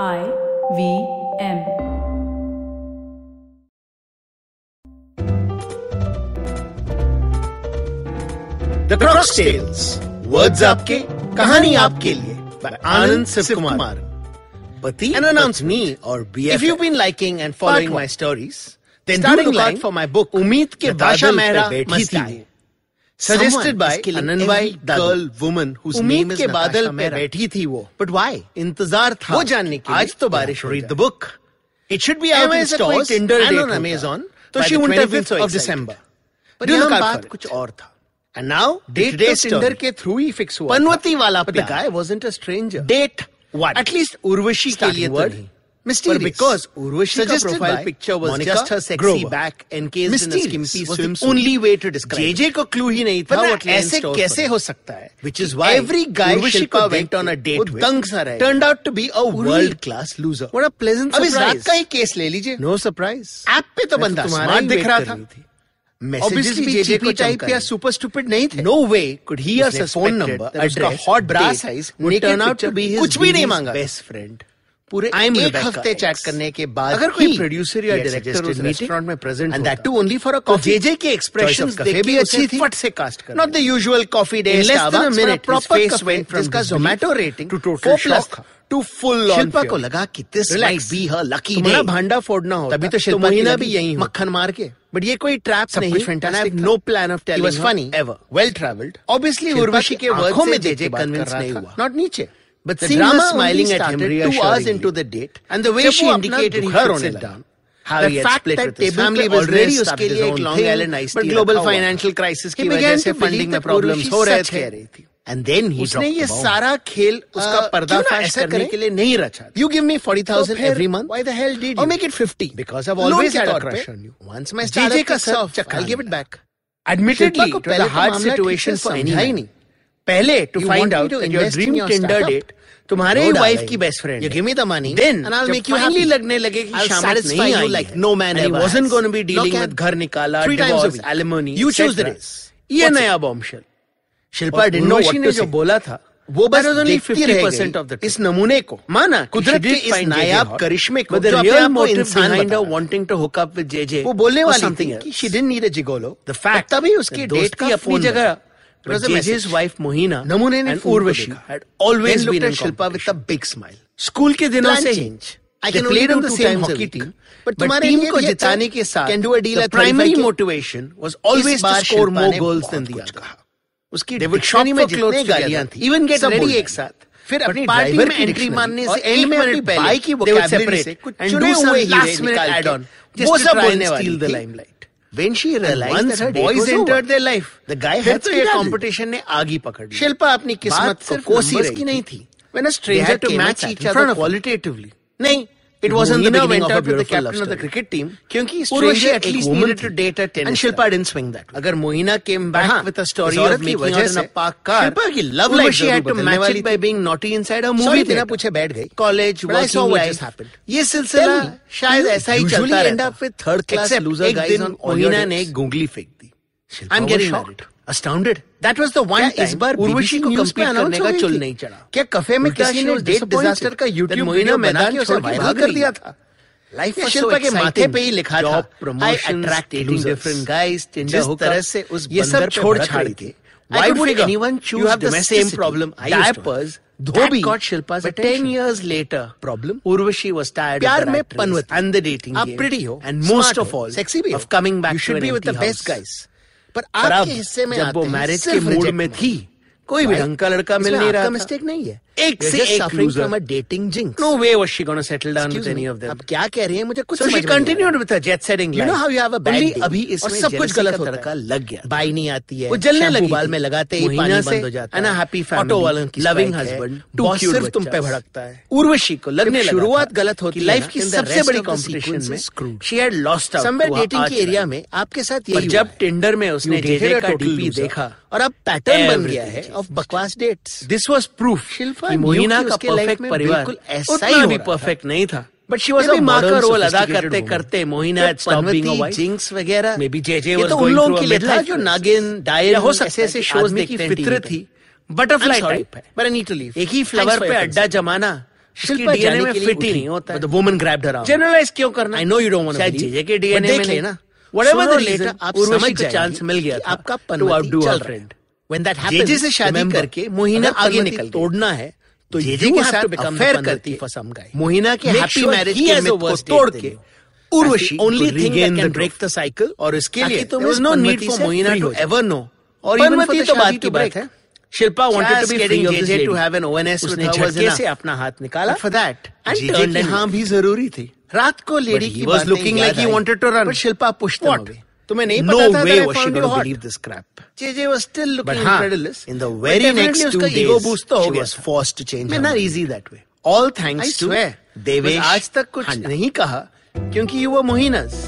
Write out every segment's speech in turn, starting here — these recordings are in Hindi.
I V M cross tales words आपके कहानी आपके लिए. आनंद कुमार पति एन अनाउंस मी और be if you been liking and following my stories then do look out for my book Ummeed ke Baadal suggested by girl woman उम्मीद के बादल पे बैठी थी वो। बट वाई इंतज़ार था। वो जानने के आज तो बारिश read the book it should be out in stores on Amazon तो she wouldn't have been so December पर यह बात कुछ और था। एंड नाउ डेट तो टिंडर के थ्रू ही फिक्स हुआ पनवती वाला प्यार wasn't a stranger date what at least Urvashi के लिए word Mysterious. But because Urvashi profile picture was Monica just her sexy Grover. back encased Mysterious in a skimpy was swimsuit. only way to describe JJ it. को क्लू ही नहीं था व्हाट ऐसे कैसे हो सकता है? Which is why every guy Shilpa went on a date with तंग सा रहा turned out to be a world class loser what a pleasant surprise अब इस का ही केस ले लीजिए। नो सरप्राइज़ ऐप पे तो, तो बंदा स्मार्ट दिख रहा था। मैसेजेस भी जीपी टाइप या सुपर स्टूपिड नहीं थे। No way could he phone number address hot bra size कुछ भी नहीं मांगा। बेस्ट फ्रेंड पूरे एक हफ़्ते चैट करने के बाद अगर कोई प्रोड्यूसर या डायरेक्टर उस रेस्टोरेंट में present and that too only for a coffee JJ के एक्सप्रेशन कॉफ़ी भी अच्छी थी। फट से कास्ट कर not the usual coffee day less than a minute proper face went from जिसका Zomato rating two total plus two full Shilpa को लगा कि this might be her lucky day भांडा फोड़ना हो तभी तो शिल्पा महीना भी यही मक्खन मार के। बट ये कोई ट्रैप नहीं I have no plan of telling was funny ever well travelled obviously Urvashi के वर्ड में जेजे कन्विंस नहीं हुआ। नॉट नीचे। But the drama smiling started at him two hours into the date. And the way she indicated her on it down. The fact that split with his family was already his own Long thing, Island iced But global financial crisis came began funding the problems. And then he उसने ये the सारा खेल उसका uh, पर्दाफाश करने के लिए नहीं रचा Because I've always had a crush on you. Once my you make it fifty because I always had a crush on you once my start का पहले to find out your dream Tinder date तुम्हारे no वाइफ की best friend you give me the money then I will make you happy लगने लगे कि शामत नहीं you like no man ever wasn't gonna be dealing with घर निकाला divorce alimony you choose the race ये नया bombshell Shilpa did know what to say बोला था वो बस ओनली 50% ऑफ़ द इस नमूने को। माना कुदरत के इस नायाब करिश्मे को जो अपने आप को इंसान behind wanting to hook up with JJ वो बोलने वाली थी कि she didn't need a gigolo the fact तभी उसकी डेट का अपनी जगह Jay's wife Mohina नमूने ने Urvashi had always been at Shilpa with a big smile. School के दिनों Plan से change. I can only do the same hockey team, but, but team को जिताने के साथ can do a deal the primary motivation was always to score more goals than the other. उसकी डिक्शनरी में जितने गालियाँ थी इवन गेट रेडी एक साथ फिर अपनी पार्टी में एंट्री मारने से एंड में अपनी बाइक की वोकैबुलरी से कुछ चुने हुए हीरे निकाल के वो सब बोलने वाली थी When she realized once that her boys was entered over, their life, the guy had to ये competition ne aagi pakad पकड़ shilpa apni kismat ko kosi rahi thi When a stranger to match each other qualitatively, नहीं It was in the beginning went of a beautiful with the captain of the cricket team क्योंकि Urvashi at least needed to date a tennis and Shilpa didn't swing that. अगर Mohina came back with a story of making out in a park car, Shilpa की love life Urvashi had to match it by being naughty inside a movie. Sorry बिना पूछे बैठ गई. College, working life. But I saw what just happened. ये सिलसिला शायद ऐसा ही चलता रहता. Usually end up with third class loser guys on all your dates. Mohina ने एक गुंगली फेंक दी. I'm getting married. astounded. That was the one time इस बार उर्वशी को कंप्लीट करने का चुल नहीं चढ़ा क्या कफे में किसी ने डेट डिजास्टर का यूट्यूब वीडियो बना के उसे वायरल कर दिया था लाइफ so शिल्पा के माथे पे ही लिखा था प्रमोशन डिफरेंट गाइस जिस तरह से उस ये सब छोड़ छाड़ के Why would anyone choose you have the same problem? Diapers, Dhobi got Shilpa's but 10 years later. Problem? Urvashi was tired प्यार of the में पनवत and the dating game. आप pretty हो and most of all, sexy भी of coming back. You should to an be with the best guys. पर, आपके हिस्से में जब वो मैरिज के मूड में। थी कोई भी ढंग का लड़का मिल नहीं रहा मिस्टेक नहीं है। एक से एक loser dating jinx no way was she gonna settle down with any of them अब क्या कह रही है? मुझे कुछ समझ नहीं continued with jet setting you know how you have a bad अभी इसमें सब कुछ गलत होता है। लग गया। बाई नहीं आती है। वो जलने लगी बाल में लगाते ही पानी बंद हो जाता है। हैप्पी फैमिली ऑटो वालों की लविंग हस्बैंड टू सिर्फ़ तुम पे भड़कता है। उर्वशी को लगने लगा शुरुआत गलत होती है लाइफ की सबसे बड़ी कॉम्पिटिशन में she had lost out somewhere dating के एरिया में आपके साथ ये जब टिंडर में उसने जेजे का डीपी देखा और अब पैटर्न बन गया है. ऑफ़ बकवास dates this was proof Shilpa Mohina का परफेक्ट परिवार बिल्कुल ऐसा ही भी परफेक्ट नहीं था बट शी वाज अ माँ का रोल अदा करते करते Mohina had stopped being a wife. Jinx वगैरह ये was तो उन going लोगों के लिए था जो नागिन डायल हो सकता ऐसे ऐसे शोज़ देखते हैं फितरत पे। बटरफ्लाई टाइप है but I need to leave. एक ही फ्लावर पे अड्डा जमाना शिल्पा डीएनए में के फिट ही नहीं होता the woman grabbed her arm. Generalise क्यों करना you don't want to शायद believe, जेजे के डीएनए में लेना। Whatever Sooner the or reason later आप उर्वशी समझ को जाएँगे चांस मिल गया कि था आपका to पनमती outdo चल her रहा है। friend When that happens, JJ से शादी remember, करके मोहिना अगर आगे निकल। तोड़ना है तो जेजे के साथ for some guy. मोहिना के हैप्पी मैरिज के मिथ को तोड़ के cycle और इसके लिए पनमती for से मोहिना हो ever know or और तो बात की. बात है Shilpa wanted to be free of this to have an ONS उसने झटके से अपना हाथ निकाला। फॉर दैट एंड हाँ भी ज़रूरी थी। रात को लेडी की was looking like he wanted to run but Shilpa pushed what तुम्हें नहीं पता था that I found you this crap JJ was still looking incredible in the very next two days ego boost तो हो गया was forced to change man are easy that way all thanks to Devesh आज तक कुछ नहीं कहा क्योंकि यू वर मोहिनस।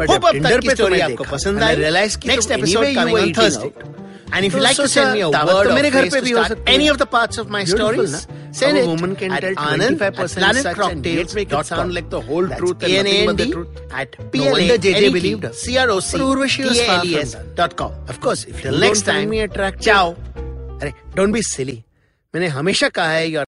बट अब तक की स्टोरी आपको पसंद आई रियलाइज़ की next episode coming on Thursday coming were on eating Thursday. out. And if you तो like to सोचा send me a दावत word तो or मेरे घर phrase पे to भी हो start सकती है। any of the parts of my Beautiful stories, ना? Send a it woman can at tell Anand 25% at Planet such and Cocktails yet make it dot sound com. like the whole That's truth and nothing but the PNAND truth. at No wonder JJ PLANET believed her. CROC But Urvashi was far from TLES that. dot com. Of course, if you Till don't next find time, me attractive- ciao. अरे don't be silly. मैंने हमेशा कहा है you're